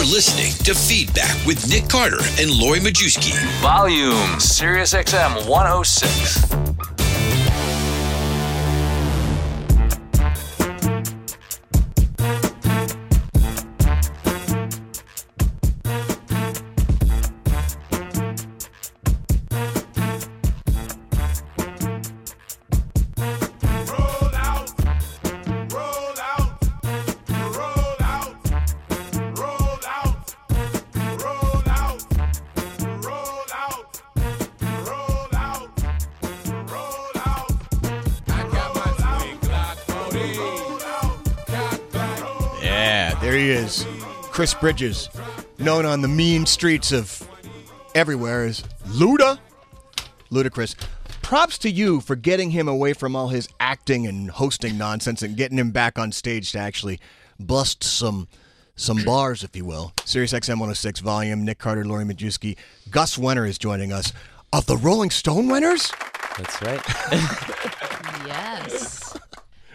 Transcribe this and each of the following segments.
You're listening to Feedback with Nick Carter and Lori Majewski. Volume Sirius XM 106. Chris Bridges, known on the mean streets of everywhere as Luda. Ludacris. Props to you for getting him away from all his acting and hosting nonsense and getting him back on stage to actually bust some some bars, if you will. Sirius XM 106 volume. Nick Carter, Lori Majewski. Gus Wenner is joining us. Of the Rolling Stone winners? That's right. Yes.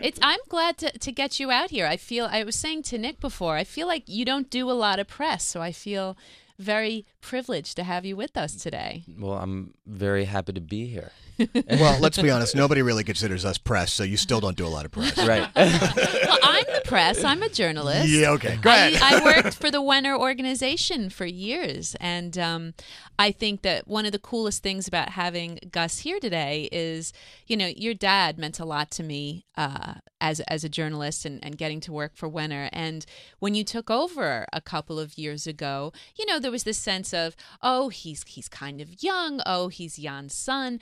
It's I'm glad to, to get you out here. I feel I was saying to Nick before, I feel like you don't do a lot of press, so I feel very privileged to have you with us today. well, I'm very happy to be here. Well, let's be honest. Nobody really considers us press, so you still don't do a lot of press. Right. Well, I'm the press. I'm a journalist. Yeah, okay. Go ahead. I, I worked for the Wenner organization for years, and um, I think that one of the coolest things about having Gus here today is, you know, your dad meant a lot to me uh, as as a journalist and, and getting to work for Wenner. And when you took over a couple of years ago, you know, there was this sense of, oh, he's he's kind of young. Oh, he's Jan's son.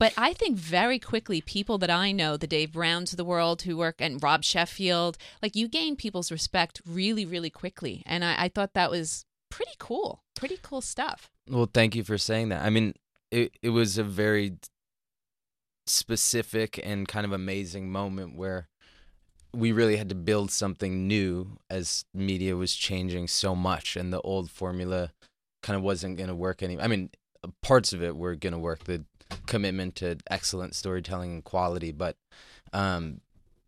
But I think very quickly, people that I know, the Dave Brownes of the world who work, and Rob Sheffield, like you gain people's respect really, really quickly. And I, I thought that was pretty cool. Pretty cool stuff. well, thank you for saying that. I mean, it it was a very specific and kind of amazing moment where we really had to build something new as media was changing so much and the old formula kind of wasn't going to work any I mean, parts of it were going to work the commitment to excellent storytelling and quality, but um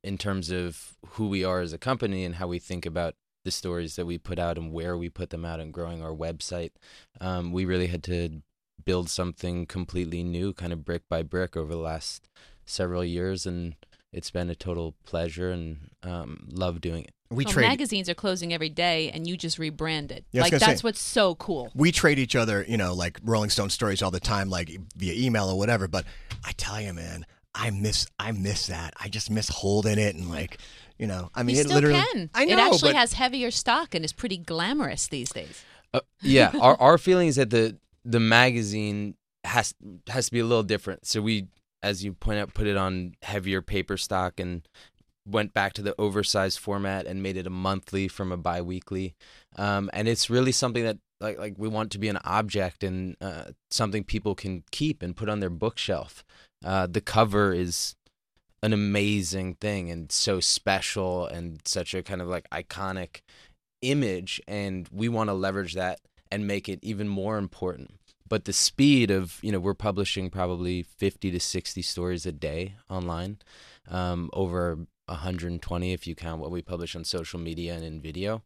in terms of who we are as a company and how we think about the stories that we put out and where we put them out and growing our website, um, we really had to build something completely new, kind of brick by brick, over the last several years, and it's been a total pleasure and um, love doing it. We well, trade magazines are closing every day, and you just rebranded. Yeah, like that's say- what's so cool. we trade each other, you know, like Rolling Stone stories all the time, like via email or whatever. But I tell you, man, I miss, I miss that. I just miss holding it and like, you know, I mean, you it still literally. can. I know, it actually but has heavier stock and is pretty glamorous these days. Uh, yeah, our our feeling is that the the magazine has has to be a little different. So we, as you point out, put it on heavier paper stock and went back to the oversized format and made it a monthly from a biweekly. Um, and it's really something that like like we want to be an object and uh, something people can keep and put on their bookshelf. Uh, the cover is an amazing thing and so special and such a kind of like iconic image and we want to leverage that and make it even more important but the speed of you know we're publishing probably 50 to 60 stories a day online um, over 120 if you count what we publish on social media and in video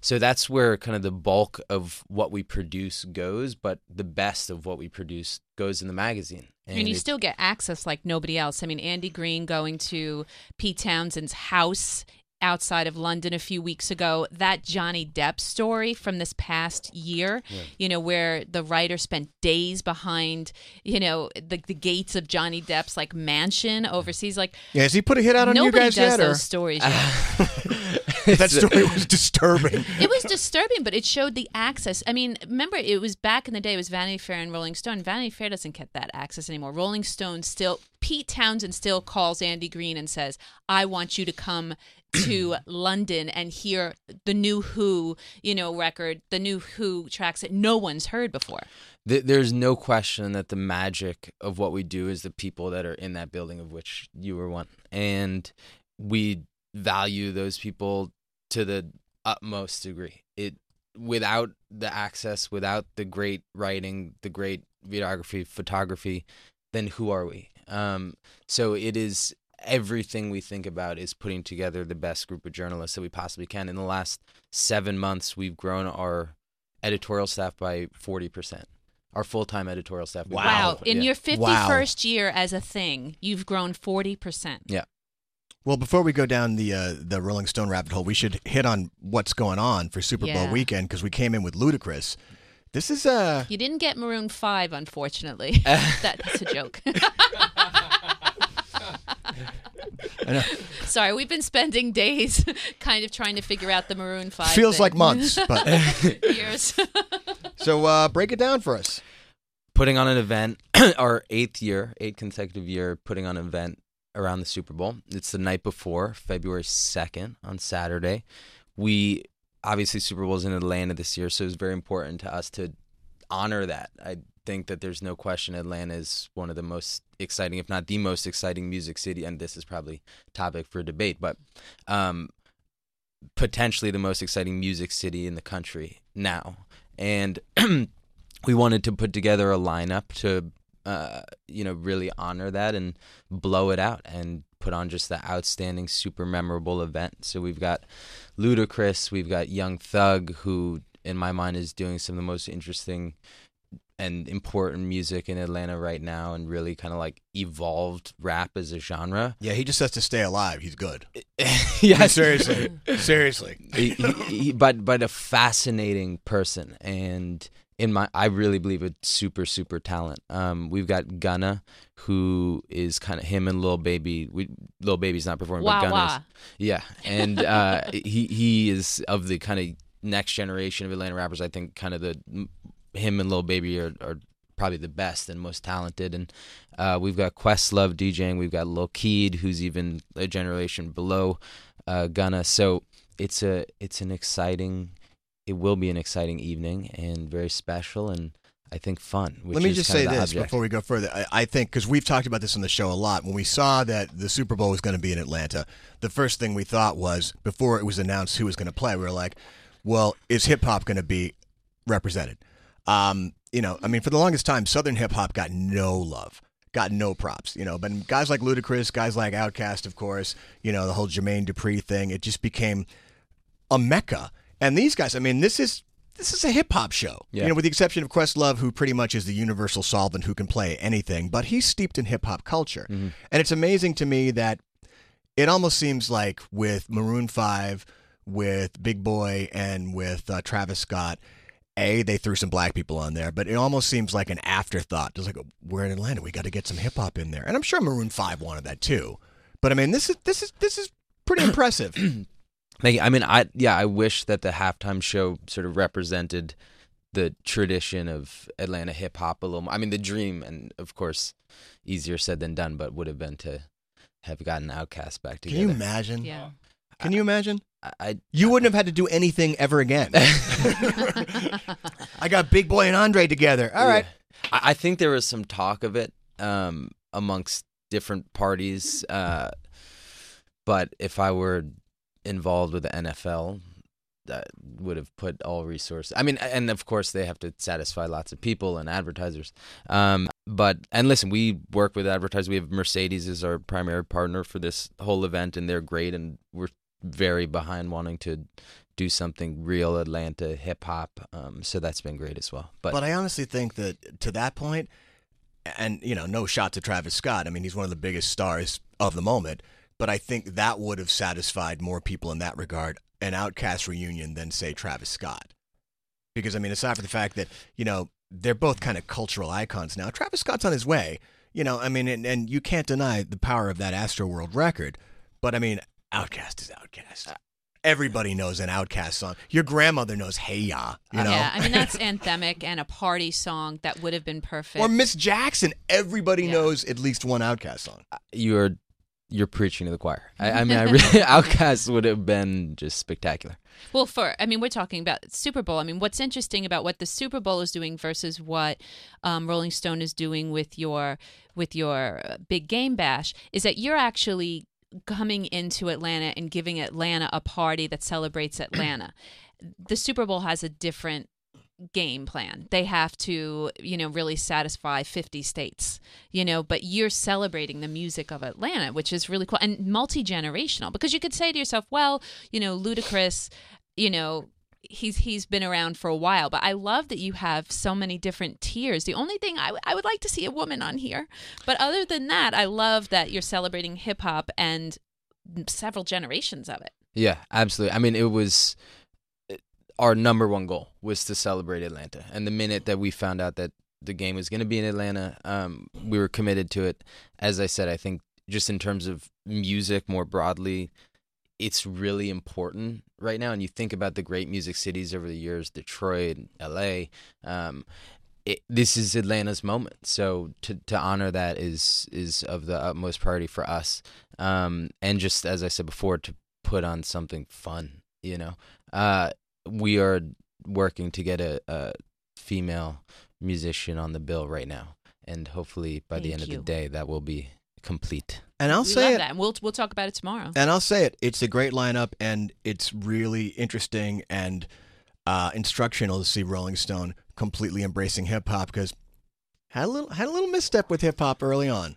so that's where kind of the bulk of what we produce goes but the best of what we produce goes in the magazine And, you it- still get access like nobody else. I mean, Andy Green going to Pete Townshend's house outside of London a few weeks ago. That Johnny Depp story from this past year, you know, where the writer spent days behind, you know, the, the gates of Johnny Depp's like mansion overseas. Like, yeah, has he put a hit out on you guys does yet? Or those stories yet. that story was disturbing. it was disturbing, but it showed the access. I mean, remember, it was back in the day, it was Vanity Fair and Rolling Stone. Vanity Fair doesn't get that access anymore. Rolling Stone still, Pete Townshend still calls Andy Green and says, I want you to come to London and hear the new Who, you know, record, the new Who tracks that no one's heard before. There's no question that the magic of what we do is the people that are in that building of which you were one and we value those people to the utmost degree it without the access without the great writing the great videography photography then who are we um so it is everything we think about is putting together the best group of journalists that we possibly can. In the last seven months, we've grown our editorial staff by 40%. Our full time editorial staff. we've Wow. grown- In yeah. your 51st year as a thing, you've grown 40%. Yeah. Well, before we go down the uh, the Rolling Stone rabbit hole, we should hit on what's going on for Super Bowl weekend because we came in with Ludacris. This is uh You didn't get Maroon 5, unfortunately. that's a joke. I know. Sorry, we've been spending days kind of trying to figure out the Maroon 5. feels thing. like months, but Years. so uh, break it down for us. putting on an event, our eighth year, eighth consecutive year, putting on an event around the Super Bowl. It's the night before, February 2nd on Saturday. We obviously Super Bowl's in Atlanta this year, so it's very important to us to honor that. I think that there's no question Atlanta is one of the most exciting, if not the most exciting music city, and this is probably topic for debate, but um, potentially the most exciting music city in the country now. And we wanted to put together a lineup to uh, you know really honor that and blow it out and put on just the outstanding super memorable event so we've got ludacris we've got young thug who in my mind is doing some of the most interesting and important music in atlanta right now and really kind of like evolved rap as a genre Yeah, he just has to stay alive. He's good. yeah seriously, seriously. he, he, he- but but a fascinating person and in my I really believe a super super talent. Um, we've got Gunna who is kind of him and Lil Baby. We Lil Baby's not performing, Wah, but Gunna's wah. yeah, and uh, he he is of the kind of next generation of Atlanta rappers. I think kind of the him and Lil Baby are, are probably the best and most talented. And uh, we've got Questlove DJing. We've got Lil Keed, who's even a generation below uh, Gunna. So it's a it's an exciting. It will be an exciting evening and very special and I think fun. Which Let me just say this object. before we go further. I, I think because we've talked about this on the show a lot. When we saw that the Super Bowl was going to be in Atlanta, the first thing we thought was before it was announced who was going to play, we were like, "Well, is hip hop going to be represented?" Um, you know, I mean, for the longest time, Southern hip hop got no love, got no props. You know, but guys like Ludacris, guys like Outkast, of course, you know, the whole Jermaine Dupri thing, it just became a mecca. And these guys, I mean, this is this is a hip hop show. Yeah. You know, with the exception of Questlove, who pretty much is the universal solvent who can play anything, but he's steeped in hip hop culture. And it's amazing to me that it almost seems like with Maroon Five, with Big Boi, and with uh, Travis Scott. A, they threw some black people on there, but it almost seems like an afterthought. Just like we're in Atlanta, we got to get some hip hop in there, and I'm sure Maroon Five wanted that too. But I mean, this is this is this is pretty impressive. Thank. I mean, I yeah, I wish that the halftime show sort of represented the tradition of Atlanta hip hop a little more. I mean, the dream, and of course, easier said than done, but would have been to have gotten Outkast back together. Can you imagine? Yeah. Can you imagine? I, I You wouldn't have had to do anything ever again. I got Big Boi and Andre together. All right. I, I think there was some talk of it um, amongst different parties, uh, but if I were involved with the NFL, that would have put all resources. I mean, and of course they have to satisfy lots of people and advertisers. Um, but and listen, we work with advertisers. We have Mercedes as our primary partner for this whole event, and they're great, and we're very behind wanting to do something real Atlanta hip hop. Um, so that's been great as well. But, But I honestly think that to that point, and you know, no shot to Travis Scott. I mean, he's one of the biggest stars of the moment. But I think that would have satisfied more people in that regard an Outkast reunion than say Travis Scott. Because I mean, aside from the fact that you know they're both kind of cultural icons now. Travis Scott's on his way. You know, I mean, and, and you can't deny the power of that Astroworld record. But I mean, Outkast is Outkast. Uh, Everybody knows an Outkast song. Your grandmother knows "Hey Ya." You know, Yeah, I mean that's anthemic and a party song that would have been perfect. Or Miss Jackson. Everybody Yeah. knows at least one Outkast song. Uh, you're you're preaching to the choir. I, I mean, I really Outkast would have been just spectacular. Well, for I mean, we're talking about Super Bowl. I mean, what's interesting about what the Super Bowl is doing versus what um, Rolling Stone is doing with your with your uh, Big Game Bash is that you're actually coming into Atlanta and giving Atlanta a party that celebrates Atlanta. the Super Bowl has a different game plan. They have to, you know, really satisfy 50 states, you know, but you're celebrating the music of Atlanta, which is really cool and multi generational because you could say to yourself, well, you know, Ludacris, you know, he's he's been around for a while but i love that you have so many different tiers the only thing I, w- I would like to see a woman on here but other than that i love that you're celebrating hip hop and several generations of it Yeah, absolutely. I mean, it was our number one goal was to celebrate Atlanta, and the minute that we found out that the game was going to be in Atlanta, um, we were committed to it. As I said, I think just in terms of music more broadly, it's really important right now. And you think about the great music cities over the years, Detroit, L.A. Um, it, this is Atlanta's moment. So to to honor that is is of the utmost priority for us. Um, and just as I said before, to put on something fun. You know, uh, we are working to get a, a female musician on the bill right now, and hopefully by the Thank end of the day that will be complete. And I'll we say love it. that and we'll we'll talk about it tomorrow And I'll say it. It's a great lineup, and it's really interesting and uh, instructional to see Rolling Stone completely embracing hip hop because had a little had a little misstep with hip hop early on.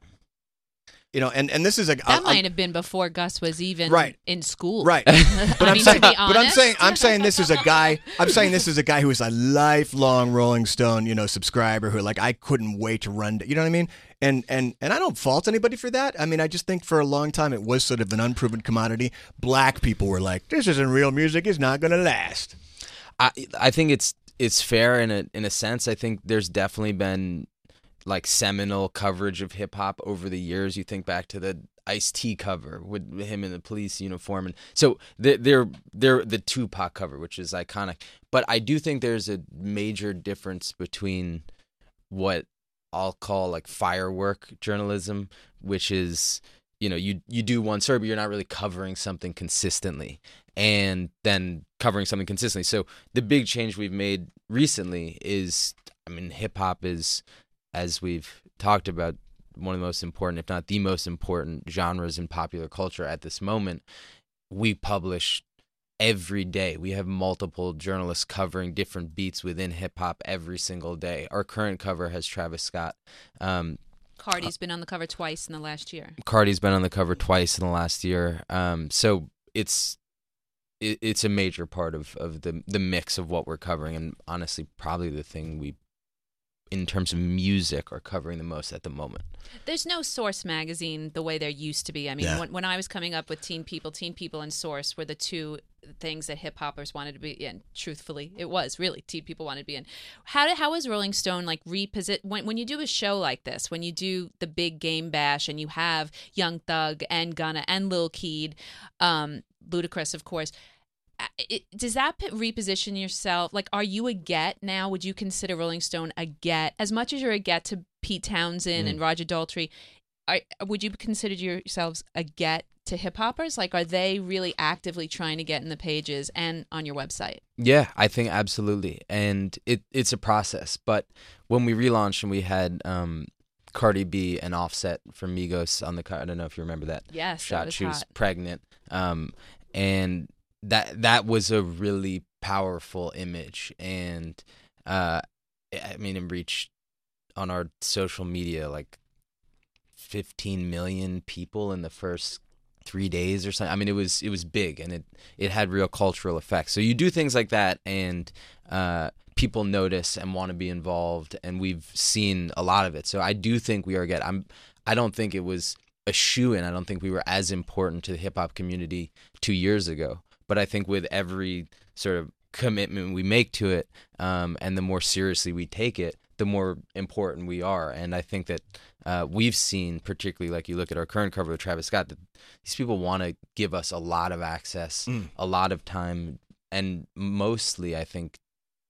You know, and and this is a that I'm- might have been before gus was even Right. in school Right. But I'm mean, saying, but I'm saying, I'm saying this is a guy. I'm saying this is a guy who is a lifelong Rolling Stone, you know, subscriber who like I couldn't wait to run. You know what I mean? And and and I don't fault anybody for that. I mean, I just think for a long time it was sort of an unproven commodity. Black people were like, "This isn't real music. It's not going to last." I I think it's it's fair in a in a sense. I think there's definitely been like seminal coverage of hip hop over the years. You think back to the Ice T cover with him in the police uniform, and so they're they're, the Tupac cover, which is iconic. But I do think there's a major difference between what I'll call like firework journalism, which is you know you you do one story, but you're not really covering something consistently, and then covering something consistently. So the big change we've made recently is, I mean, hip hop is, as we've talked about, one of the most important, if not the most important, genres in popular culture at this moment. We publish every day. We have multiple journalists covering different beats within hip hop every single day. Our current cover has Travis Scott. Um, cardi's been on the cover twice in the last year Cardi's been on the cover twice in the last year. Um, so it's it, it's a major part of, of the the mix of what we're covering, and honestly, probably the thing we, in terms of music, are covering the most at the moment. There's no Source magazine the way there used to be. I mean, Yeah. when, when I was coming up with Teen People, Teen People and Source were the two things that hip hoppers wanted to be in. Truthfully, it was really Teen People wanted to be in. How did how is Rolling Stone like reposit when when you do a show like this, when you do the big game bash and you have Young Thug and Gunna and Lil Keed, um, Ludacris, of course. It, does that reposition yourself? Like, are you a get now? Would you consider Rolling Stone a get as much as you're a get to Pete Townshend and Roger Daltrey? Are, would you consider yourselves a get to hip hoppers? Like, are they really actively trying to get in the pages and on your website? Yeah, I think absolutely, and it it's a process. But when we relaunched and we had um, Cardi B and Offset from Migos on the car, I don't know if you remember that. Yes, that shot. was she was pregnant, um, and that that was a really powerful image, and uh, I mean, it reached on our social media like 15 million people in the first three days or something. I mean, it was it was big and it it had real cultural effects. So you do things like that, and uh, people notice and want to be involved, and we've seen a lot of it. So I do think we are get. I'm. I don't think it was a shoe in. I don't think we were as important to the hip hop community two years ago. But I think with every sort of commitment we make to it, um, and the more seriously we take it, the more important we are. And I think that uh, we've seen, particularly like you look at our current cover with Travis Scott, that these people want to give us a lot of access, a lot of time, and mostly, I think,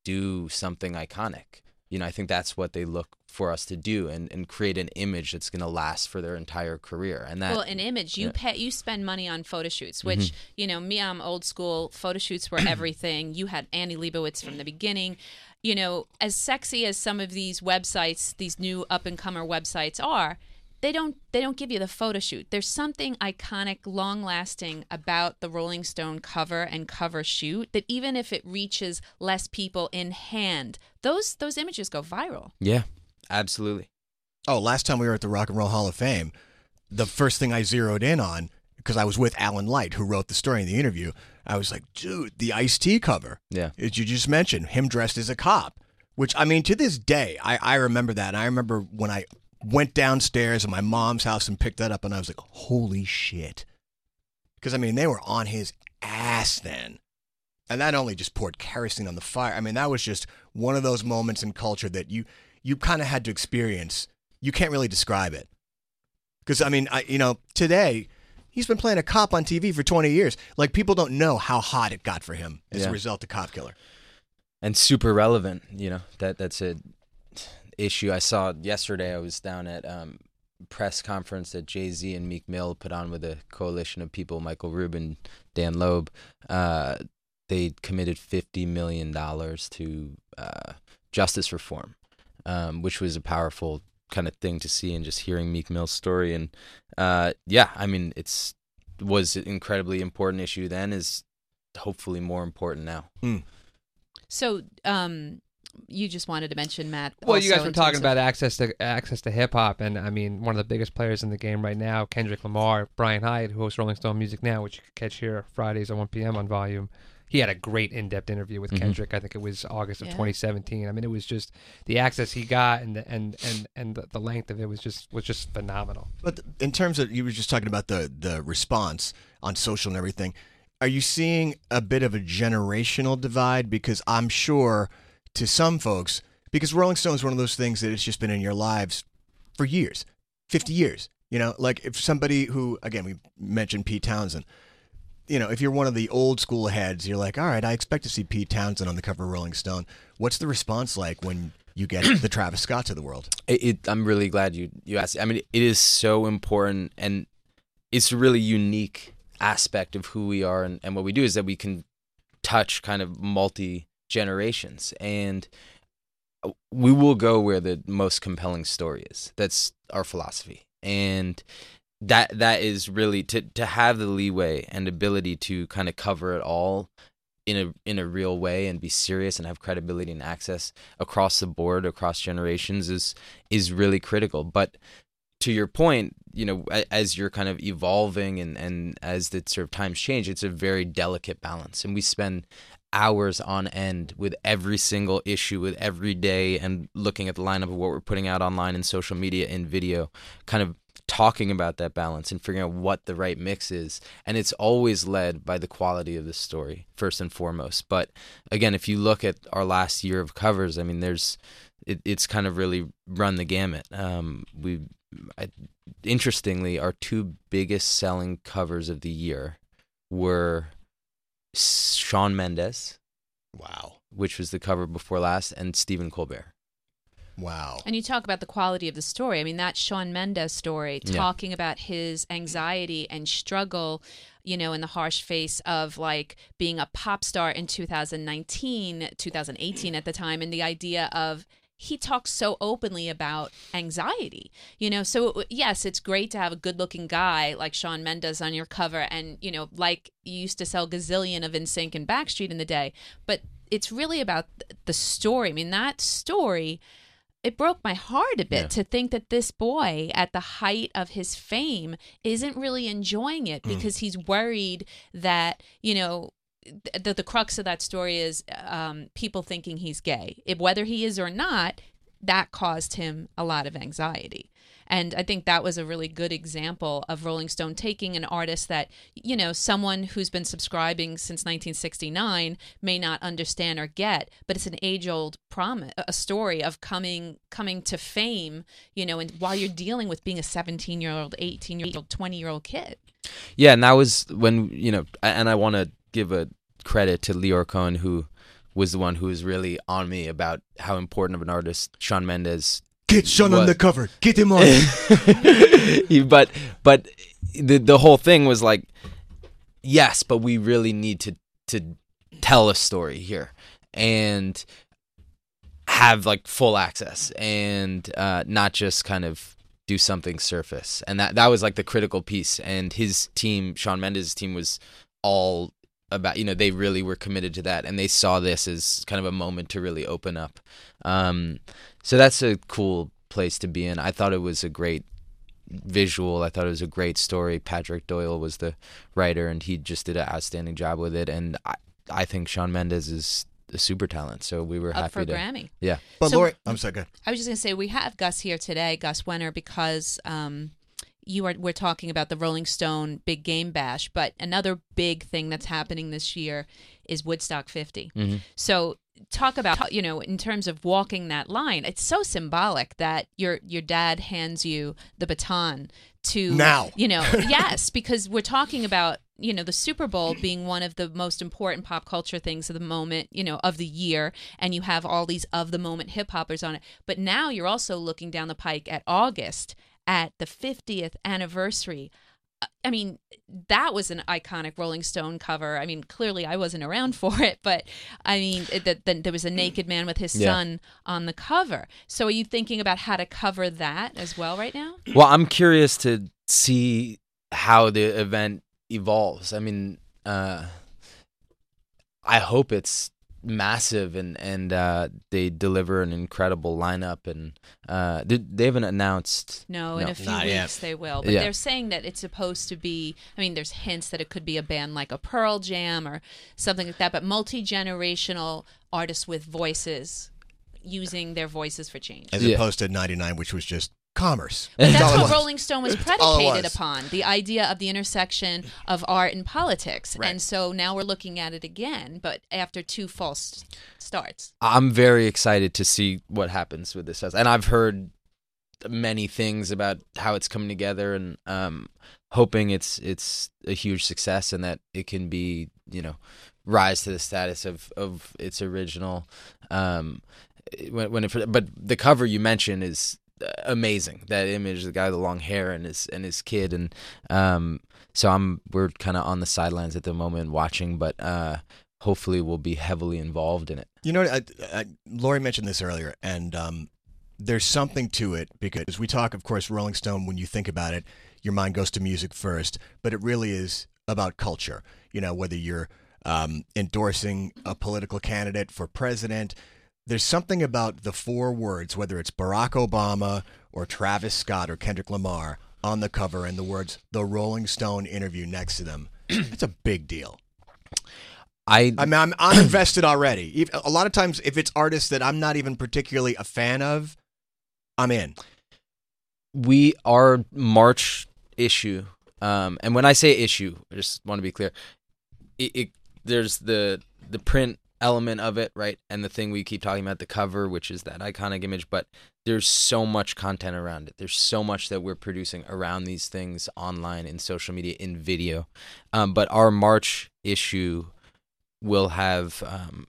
do something iconic. You know, I think that's what they look for us to do and, and create an image that's going to last for their entire career. And that, well, an image you yeah. pay, you spend money on photo shoots, which Mm-hmm. you know me, I'm old school. Photo shoots were everything. you had Annie Leibovitz from the beginning. You know, as sexy as some of these websites, these new up and comer websites are, they don't they don't give you the photo shoot. There's something iconic, long lasting about the Rolling Stone cover and cover shoot that even if it reaches less people in hand, those those images go viral. Yeah, absolutely. Oh, last time we were at the Rock and Roll Hall of Fame, the first thing I zeroed in on because I was with Alan Light, who wrote the story in the interview. I was like, dude, the Ice T cover. Yeah. As you just mentioned, him dressed as a cop, which I mean, to this day, I, I remember that. And I remember when I went downstairs at my mom's house and picked that up, and I was like, holy shit. Because I mean, they were on his ass then. And that only just poured kerosene on the fire. I mean, that was just one of those moments in culture that you you kind of had to experience. You can't really describe it. Because I mean, I you know, today he's been playing a cop on TV for 20 years. Like people don't know how hot it got for him as Yeah. a result of Cop Killer. and super relevant. You know that that's a issue. I saw yesterday. I was down at um, press conference that Jay Z and Meek Mill put on with a coalition of people, Michael Rubin, Dan Loeb. Uh, they committed fifty million dollars to uh, justice reform, um, which was a powerful kind of thing to see, and just hearing Meek Mill's story. And uh, yeah, I mean, it's was an incredibly important issue then. Is hopefully more important now. So, um, you just wanted to mention Matt. Well, you guys were talking terms of- about access to access to hip hop, and I mean, one of the biggest players in the game right now, Kendrick Lamar, Brian Hiatt, who hosts Rolling Stone Music Now, which you can catch here Fridays at 1 p.m. on Volume. He had a great in-depth interview with Mhm. Kendrick. I think it was August of Yeah. 2017. I mean, it was just the access he got and the, and and and the, the length of it was just was just phenomenal. But in terms of you were just talking about the the response on social and everything, are you seeing a bit of a generational divide? Because I'm sure to some folks, because Rolling Stone is one of those things that it's just been in your lives for years, 50 years. You know, like if somebody who, again, we mentioned Pete Townshend. You know, if you're one of the old school heads, you're like, all right, I expect to see Pete Townshend on the cover of Rolling Stone. What's the response like when you get the Travis Scotts of the world? It, it, I'm really glad you you asked. I mean, it is so important, and it's a really unique aspect of who we are and, and what we do is that we can touch kind of multi generations, and we will go where the most compelling story is. That's our philosophy, and that that is really to to have the leeway and ability to kind of cover it all in a in a real way and be serious and have credibility and access across the board across generations is is really critical. But to your point you know as you're kind of evolving and and as the sort of times change it's a very delicate balance. And we spend hours on end with every single issue with every day and looking at the lineup of what we're putting out online and social media and video kind of talking about that balance and figuring out what the right mix is. And it's always led by the quality of the story first and foremost. But again if you look at our last year of covers i mean there's it, it's kind of really run the gamut. Um we I, interestingly our two biggest selling covers of the year were Shawn Mendes Wow. which was the cover before last and Stephen Colbert Wow. And you talk about the quality of the story. I mean, that Shawn Mendes story, Yeah. talking about his anxiety and struggle, you know, in the harsh face of like being a pop star in 2019, 2018 at the time, and the idea of he talks so openly about anxiety, you know. So yes, it's great to have a good-looking guy like Shawn Mendes on your cover, and you know, like you used to sell gazillion of NSYNC and Backstreet in the day, but it's really about the story. I mean, that story it broke my heart a bit Yeah. to think that this boy at the height of his fame isn't really enjoying it mm. because he's worried that you know the, the crux of that story is um, people thinking he's gay. If, whether he is or not that caused him a lot of anxiety. And i think that was a really good example of rolling stone taking an artist that you know someone who's been subscribing since 1969 may not understand or get but it's an age old promise a story of coming coming to fame you know and while you're dealing with being a 17 year old 18 year old 20 year old kid. Yeah, and that was when you know, and I want to give a credit to Lyor Cohen, who was the one who was really on me about how important of an artist Shawn Mendes. Get Shawn on the cover. Get him on. But but the the whole thing was like, yes, but we really need to to tell a story here and have like full access and uh, not just kind of do something surface, and that that was like the critical piece. And his team, Shawn Mendes' team, was all about you know they really were committed to that, and they saw this as kind of a moment to really open up. Um, so that's a cool place to be in. I thought it was a great visual. I thought it was a great story. Patrick Doyle was the writer, and he just did an outstanding job with it. And I, I think Shawn Mendes is a super talent. So we were Up happy for to. Grammy. Yeah. But So- Lori, I'm sorry. Go ahead. I was just gonna say we have Gus here today, Gus Wenner, because um, you are we're talking about the Rolling Stone Big Game Bash, but another big thing that's happening this year is Woodstock 50. Mm-hmm. So talk about you know in terms of walking that line, it's so symbolic that your your dad hands you the baton to Now. you know yes because we're talking about you know the super bowl being one of the most important pop culture things of the moment you know of the year and you have all these of the moment hip hoppers on it but now you're also looking down the pike at august at the 50th anniversary Uh, I mean, that was an iconic Rolling Stone cover. I mean, clearly I wasn't around for it, but I mean, that that there was a naked man with his Yeah. son on the cover. So, are you thinking about how to cover that as well right now? Well, I'm curious to see how the event evolves. I mean, uh, I hope it's massive and and uh, they deliver an incredible lineup. And uh, they, they haven't announced. No, in a few not weeks yet. they will. But Yeah. they're saying that it's supposed to be. I mean, there's hints that it could be a band like a Pearl Jam or something like that. But multi generational artists with voices using their voices for change. As Yeah. opposed to 99, which was just commerce. But That's that's what. Rolling Stone was predicated was. upon the idea of the intersection of art and politics. Right. And so now we're looking at it again, but after two false starts. I'm very excited to see what happens with this. And I've heard many things about how it's coming together, and um, hoping it's it's a huge success and that it can be you know rise to the status of of its original. Um, when, when it, but the cover you mentioned is amazing. That image, the guy with the long hair and his and his kid, and um, so I'm we're kind of on the sidelines at the moment watching, but uh, hopefully we'll be heavily involved in it. You know, I, I, Lori mentioned this earlier, and um, there's something to it because we talk, of course, Rolling Stone. When you think about it, your mind goes to music first, but it really is about culture. You know, whether you're um, endorsing a political candidate for president, there's something about the four words, whether it's Barack Obama or Travis Scott or Kendrick Lamar on the cover, and the words "The Rolling Stone" interview next to them. It's a big deal. I I mean, I'm, I'm invested already. A lot of times, if it's artists that I'm not even particularly a fan of, I'm in. we our March issue, um, and when I say issue, I just want to be clear. It, it there's the the print element of it, right, and the thing we keep talking about, the cover, which is that iconic image. But there's so much content around it. There's so much that we're producing around these things online, in social media, in video. Um, but our March issue will have. Um,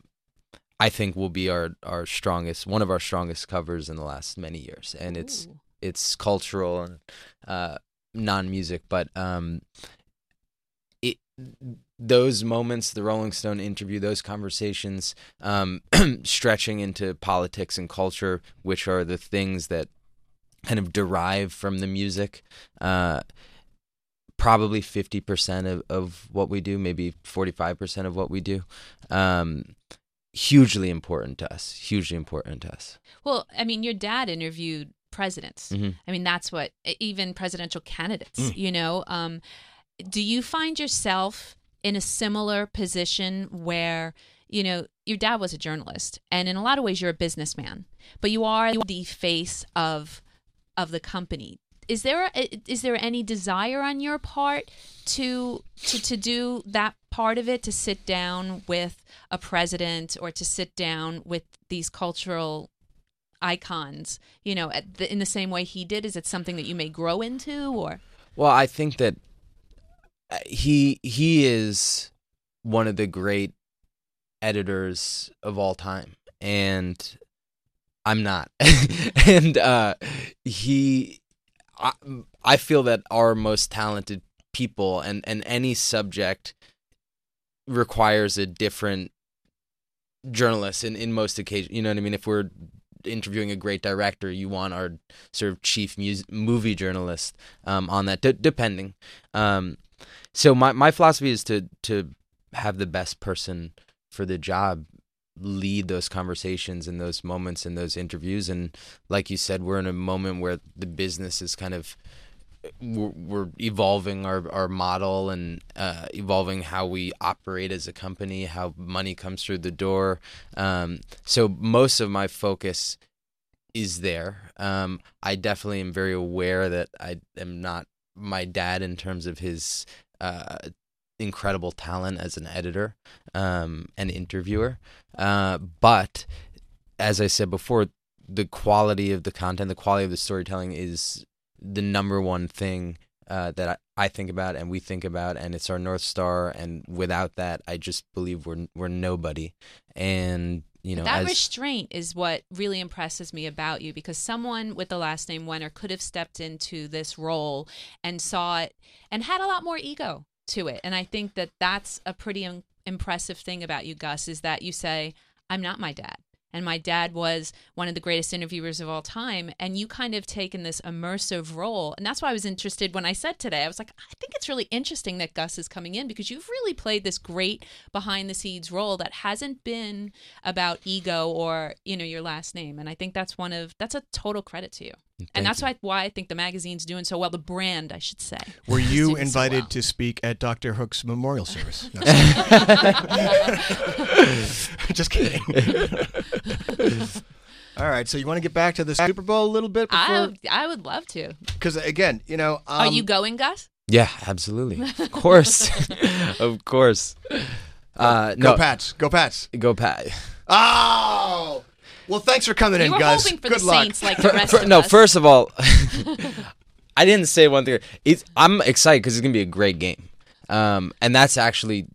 I think will be our, our strongest one of our strongest covers in the last many years, and it's it's cultural and uh, non-music, but um, it those moments, the Rolling Stone interview, those conversations, um, stretching into politics and culture, which are the things that kind of derive from the music. Uh, probably fifty percent of, of what we do, maybe forty five percent of what we do. Um, hugely important to us. Hugely important to us. Well, I mean, your dad interviewed presidents. Mhm. I mean, that's what even presidential candidates. Mm. You know, um, do you find yourself in a similar position where you know your dad was a journalist, and in a lot of ways you're a businessman, but you are the face of of the company. Is there there any desire on your part to to to do that part of it to sit down with a president or to sit down with these cultural icons you know the, in the same way he did is it something that you may grow into or Well, I think that he he is one of the great editors of all time, and I'm not. and uh, he, I, I feel that our most talented people and and any subject requires a different journalist in in most occasions. You know what I mean? If we're interviewing a great director, you want our sort of chief mus- movie journalist um, on that, d- depending. Um, so my my philosophy is to to have the best person for the job lead those conversations and those moments and those interviews. And like you said we're in a moment where the business is kind of we're, evolving our, our model and uh, evolving how we operate as a company how money comes through the door. Um, so most of my focus is there. Um, i definitely am very aware that i am not my dad in terms of his uh, incredible talent as an editor um, and interviewer. Uh, but as I said before, the quality of the content, the quality of the storytelling is the number one thing uh, that I, I think about and we think about, and it's our north star. And without that, I just believe we're we're nobody. And you know, that as, restraint is what really impresses me about you because someone with the last name Wenner could have stepped into this role and saw it and had a lot more ego to it. And I think that that's a pretty im- impressive thing about you, Gus, is that you say, I'm not my dad. And my dad was one of the greatest interviewers of all time. And you kind of taken this immersive role. And that's why I was interested when I said today, I was like, I think it's really interesting that Gus is coming in because you've really played this great behind the scenes role that hasn't been about ego or, you know, your last name. And I think that's one of, that's a total credit to you. And that's why, why I think the magazine's doing so well. The brand, I should say. Were you doing so invited well. to speak at Dr. Hook's memorial service? No, just kidding. All right, so you want to get back to the Super Bowl a little bit I, before? I would love to. Because again, you know, um, Are you going, Gus? yeah, absolutely, of course, of course. Uh, go no, Pats, go Pats. go Pat. Oh, well, thanks for coming You in, were guys. hoping for Good the luck. Saints like the rest Fir- of no, us. first of all, I didn't say one thing. It's, I'm excited because it's gonna be a great game, um, and that's actually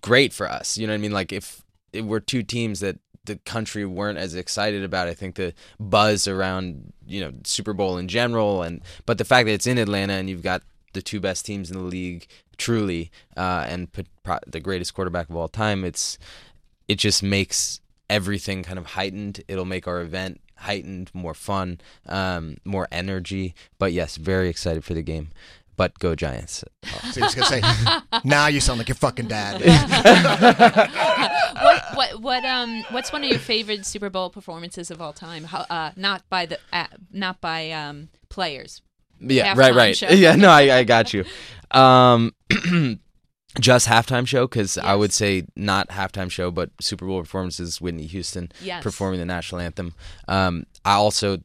great for us. You know what I mean? Like if, if we're two teams that the country weren't as excited about, I think the buzz around you know Super Bowl in general, and but the fact that it's in Atlanta and you've got the two best teams in the league, truly, uh, and p- pro- the greatest quarterback of all time, it's it just makes everything kind of heightened. It'll make our event heightened, more fun, um, more energy. But yes, very excited for the game. But go Giants. So you're just gonna say, now you sound like your fucking dad. what what what um what's one of your favorite Super Bowl performances of all time? How, uh, not by the uh, not by um players. Yeah, Halftime right, right. show. Yeah, no, I, I got you. Um, just halftime show because I would say not halftime show, but Super Bowl performances. Whitney Houston Yes. performing the national anthem. Um, I also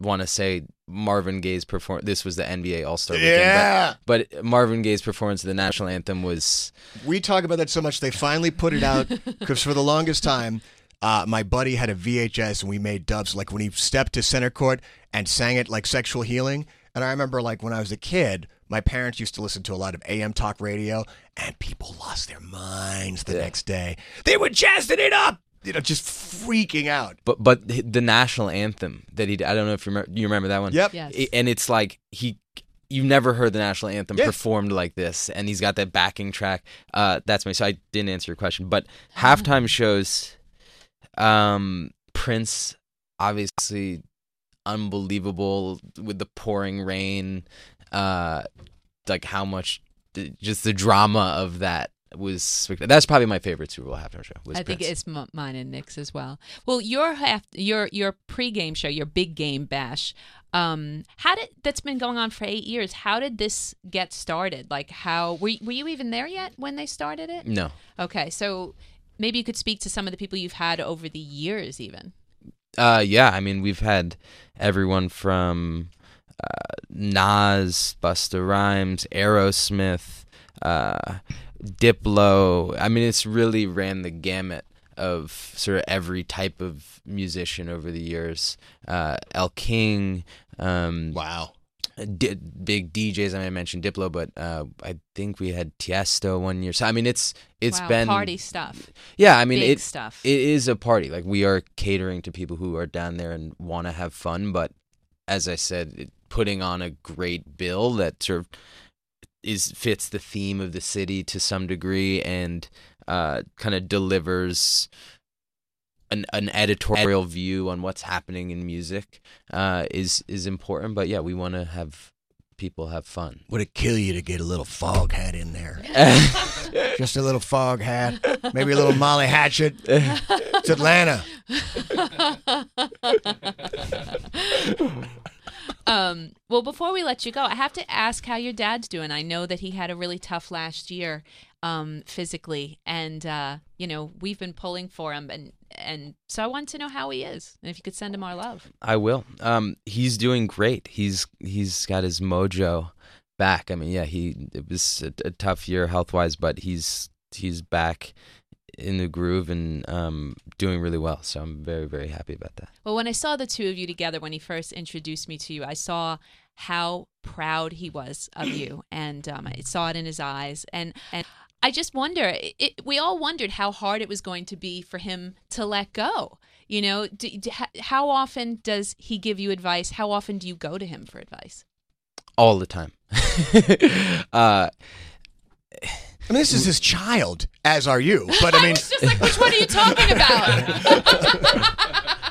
want to say Marvin Gaye's perform. This was the NBA All Star weekend, Yeah. but, but Marvin Gaye's performance of the national anthem was we talk about that so much they finally put it out because for the longest time uh, my buddy had a vhs and we made dubs like when he stepped to center court and sang it like sexual healing and i remember like when i was a kid my parents used to listen to a lot of am talk radio and people lost their minds the next day they were jazzing it up you know just freaking out but but the national anthem that he I don't know if you remember, you remember that one. Yep. Yes. I- and it's like he you've never heard the national anthem Yeah. performed like this and he's got that backing track uh that's me so i didn't answer your question but halftime shows um prince obviously unbelievable with the pouring rain uh like how much just the drama of that was spect- that's probably my favorite super bowl halftime show I think Prince. it's m- mine and Nick's as well. Well, your half your your pregame show, your big game bash. Um, how did that's been going on for eight years? How did this get started? Like, how were were you even there yet when they started it? no Okay, so maybe you could speak to some of the people you've had over the years, even. Uh, yeah. I mean, we've had everyone from uh, Nas, Busta Rhymes, Aerosmith, uh, Diplo. I mean, it's really ran the gamut of sort of every type of musician over the years. Uh, Elle King. Um, wow D- big DJs. I mean, I mentioned Diplo, but uh, I think we had Tiesto one year. So I mean, it's it's wow, been party stuff. Yeah, I mean, Big it, stuff. It is a party. Like we are catering to people who are down there and want to have fun. But as I said, it, putting on a great bill that sort of is fits the theme of the city to some degree and uh, kind of delivers an, an editorial view on what's happening in music uh, is is important. But yeah, we want to have people have fun. Would it kill you to get a little Foghat in there? Just a little Foghat, maybe a little Molly Hatchet. It's Atlanta. Um, well, before we let you go, I have to ask how your dad's doing. I know that he had a really tough last year um, physically, and uh, you know we've been pulling for him, and and so I want to know how he is, and if you could send him our love. I will. Um, he's doing great. He's he's got his mojo back. I mean, yeah, he it was a, a tough year health wise, but he's he's back in the groove and um, doing really well. So I'm very very happy about that. Well, when I saw the two of you together when he first introduced me to you, I saw how proud he was of you, and um, I saw it in his eyes, and and. I just wonder. It, we all wondered how hard it was going to be for him to let go. You know, do, do, how often does he give you advice? How often do you go to him for advice? All the time. uh, I mean, this is his child, as are you. But I mean, was just like, which one are you talking about?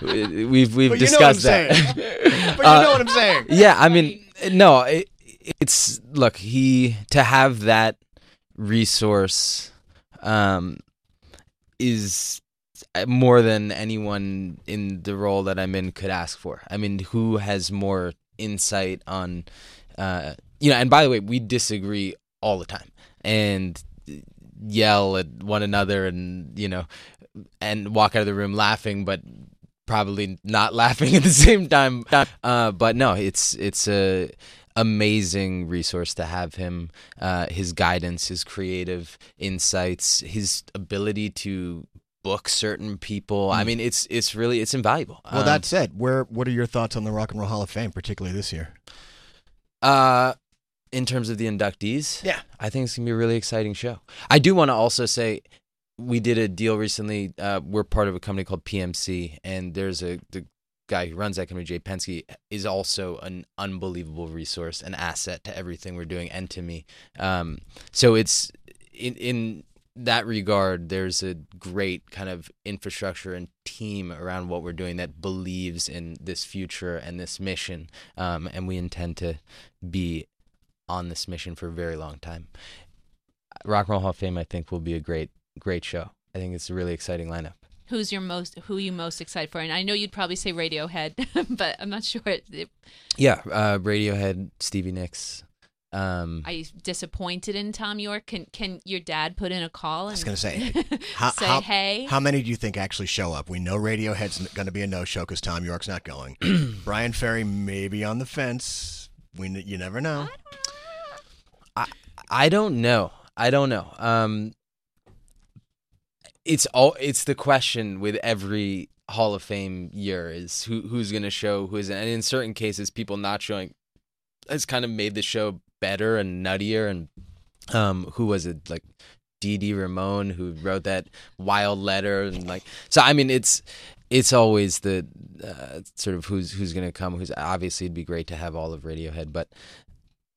we- we've we've but you know what I'm discussed that. but you know what I'm saying. yeah, I mean, no, it, it's look he to have that resource um, is more than anyone in the role that I'm in could ask for. I mean, who has more insight on, uh, you know? And by the way, we disagree all the time and yell at one another, and you know, and walk out of the room laughing, but probably not laughing at the same time. Uh, but no, it's it's a amazing resource to have him. Uh, his guidance, his creative insights, his ability to book certain people. I mean, it's it's really it's invaluable. Well, Um, that said, where what are your thoughts on the Rock and Roll Hall of Fame, particularly this year? Uh, in terms of the inductees, Yeah. I think it's gonna be a really exciting show. I do want to also say we did a deal recently. Uh, we're part of a company called PMC, and there's a the guy who runs that company, Jay Penske, is also an unbelievable resource, an asset to everything we're doing, and to me. Um, so it's in in that regard, there's a great kind of infrastructure and team around what we're doing that believes in this future and this mission, um, and we intend to be on this mission for a very long time. Rock and Roll Hall of Fame, I think, will be a great, great show. I think it's a really exciting lineup. Who's your most? Who are you most excited for? And I know you'd probably say Radiohead, but I'm not sure. Yeah, uh, Radiohead, Stevie Nicks. Um, are you disappointed in Thom Yorke? Can Can your dad put in a call? And I was gonna say, how, say how, hey. How many do you think actually show up? We know Radiohead's going to be a no-show because Thom Yorke's not going. Bryan Ferry may be on the fence. We you never know. I don't know. I don't know. Um, it's all. It's the question with every Hall of Fame year is who who's going to show who isn't, and in certain cases, people not showing has kind of made the show better and nuttier. And um, who was it like? Dee Ramone, who wrote that wild letter, and like so. I mean, it's it's always the uh, sort of who's who's going to come. Who's obviously it'd be great to have all of Radiohead, but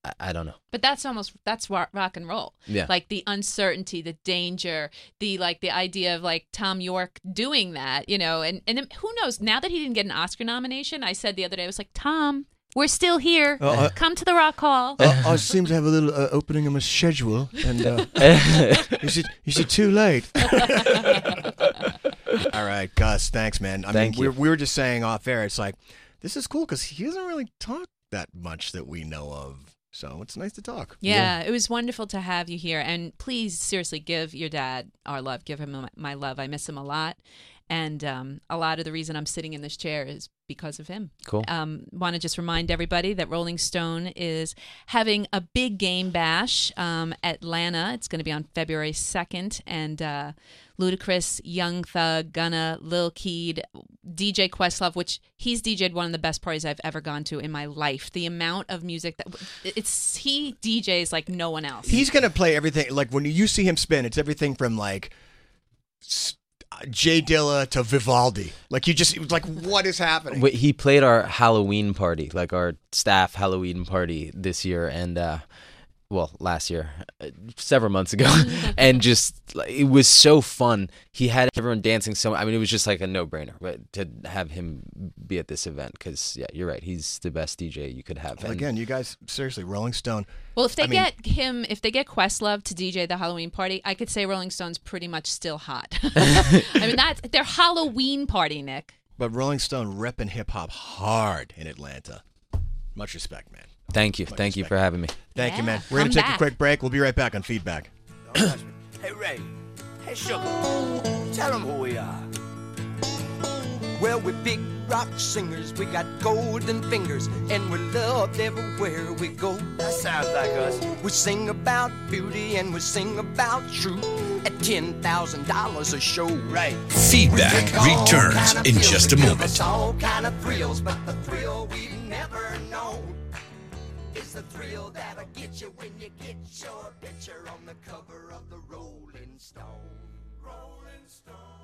I, I don't know. But that's almost that's rock, rock and roll. Yeah. Like the uncertainty, the danger, the like the idea of like Thom Yorke doing that, you know, and and then who knows? Now that he didn't get an Oscar nomination, I said the other day, I was like, Thom, we're still here. Uh, uh, Come to the Rock Hall. Uh, I seem to have a little uh, opening in my schedule, and uh, is it is it too late? All right, Gus. Thanks, man. I Thank mean, you. We, we were just saying off air. It's like this is cool because he doesn't really talk that much that we know of. So it's nice to talk. Yeah, it was wonderful to have you here. And please, seriously, give your dad our love. Give him my- my love. I miss him a lot. And um, a lot of the reason I'm sitting in this chair is because of him. Cool. Um, Want to just remind everybody that Rolling Stone is having a big game bash um, at Atlanta. It's going to be on February 2nd. And uh, Ludacris, Young Thug, Gunna, Lil Keed, DJ Questlove, which he's DJ'd one of the best parties I've ever gone to in my life. The amount of music that it's he DJs like no one else. He's gonna play everything. Like when you see him spin, it's everything from like s- uh, J Dilla to Vivaldi. Like you just it was like, what is happening? Wait, he played our Halloween party, like our staff Halloween party this year, and uh, well last year, uh, several months ago, and just like, it was so fun. He had everyone dancing so. I mean, it was just like a no brainer. But to have him be at this event, because yeah, you're right. He's the best DJ you could have. Well, And again, you guys, seriously, Rolling Stone. Well, if they I mean- get him, if they get Questlove to DJ the Halloween party, I could say Rolling Stone's pretty much still hot. I mean, that's their Halloween party, Nick. But Rolling Stone repping hip hop hard in Atlanta. Much respect, man. Thank you, thank you for having me. Thank you, man. We're going to take back. a quick break. We'll be right back on feedback. Hey, Ray. Hey, Sugar. Tell them who we are. Well, we're big rock singers. We got golden fingers, and we're loved everywhere we go. That sounds like us. We sing about beauty and we sing about truth at $10,000 a show. Right. Feedback returns in just a moment. But the thrill that'll get you when you get your picture on the cover of the Rolling Stone. Rolling Stone.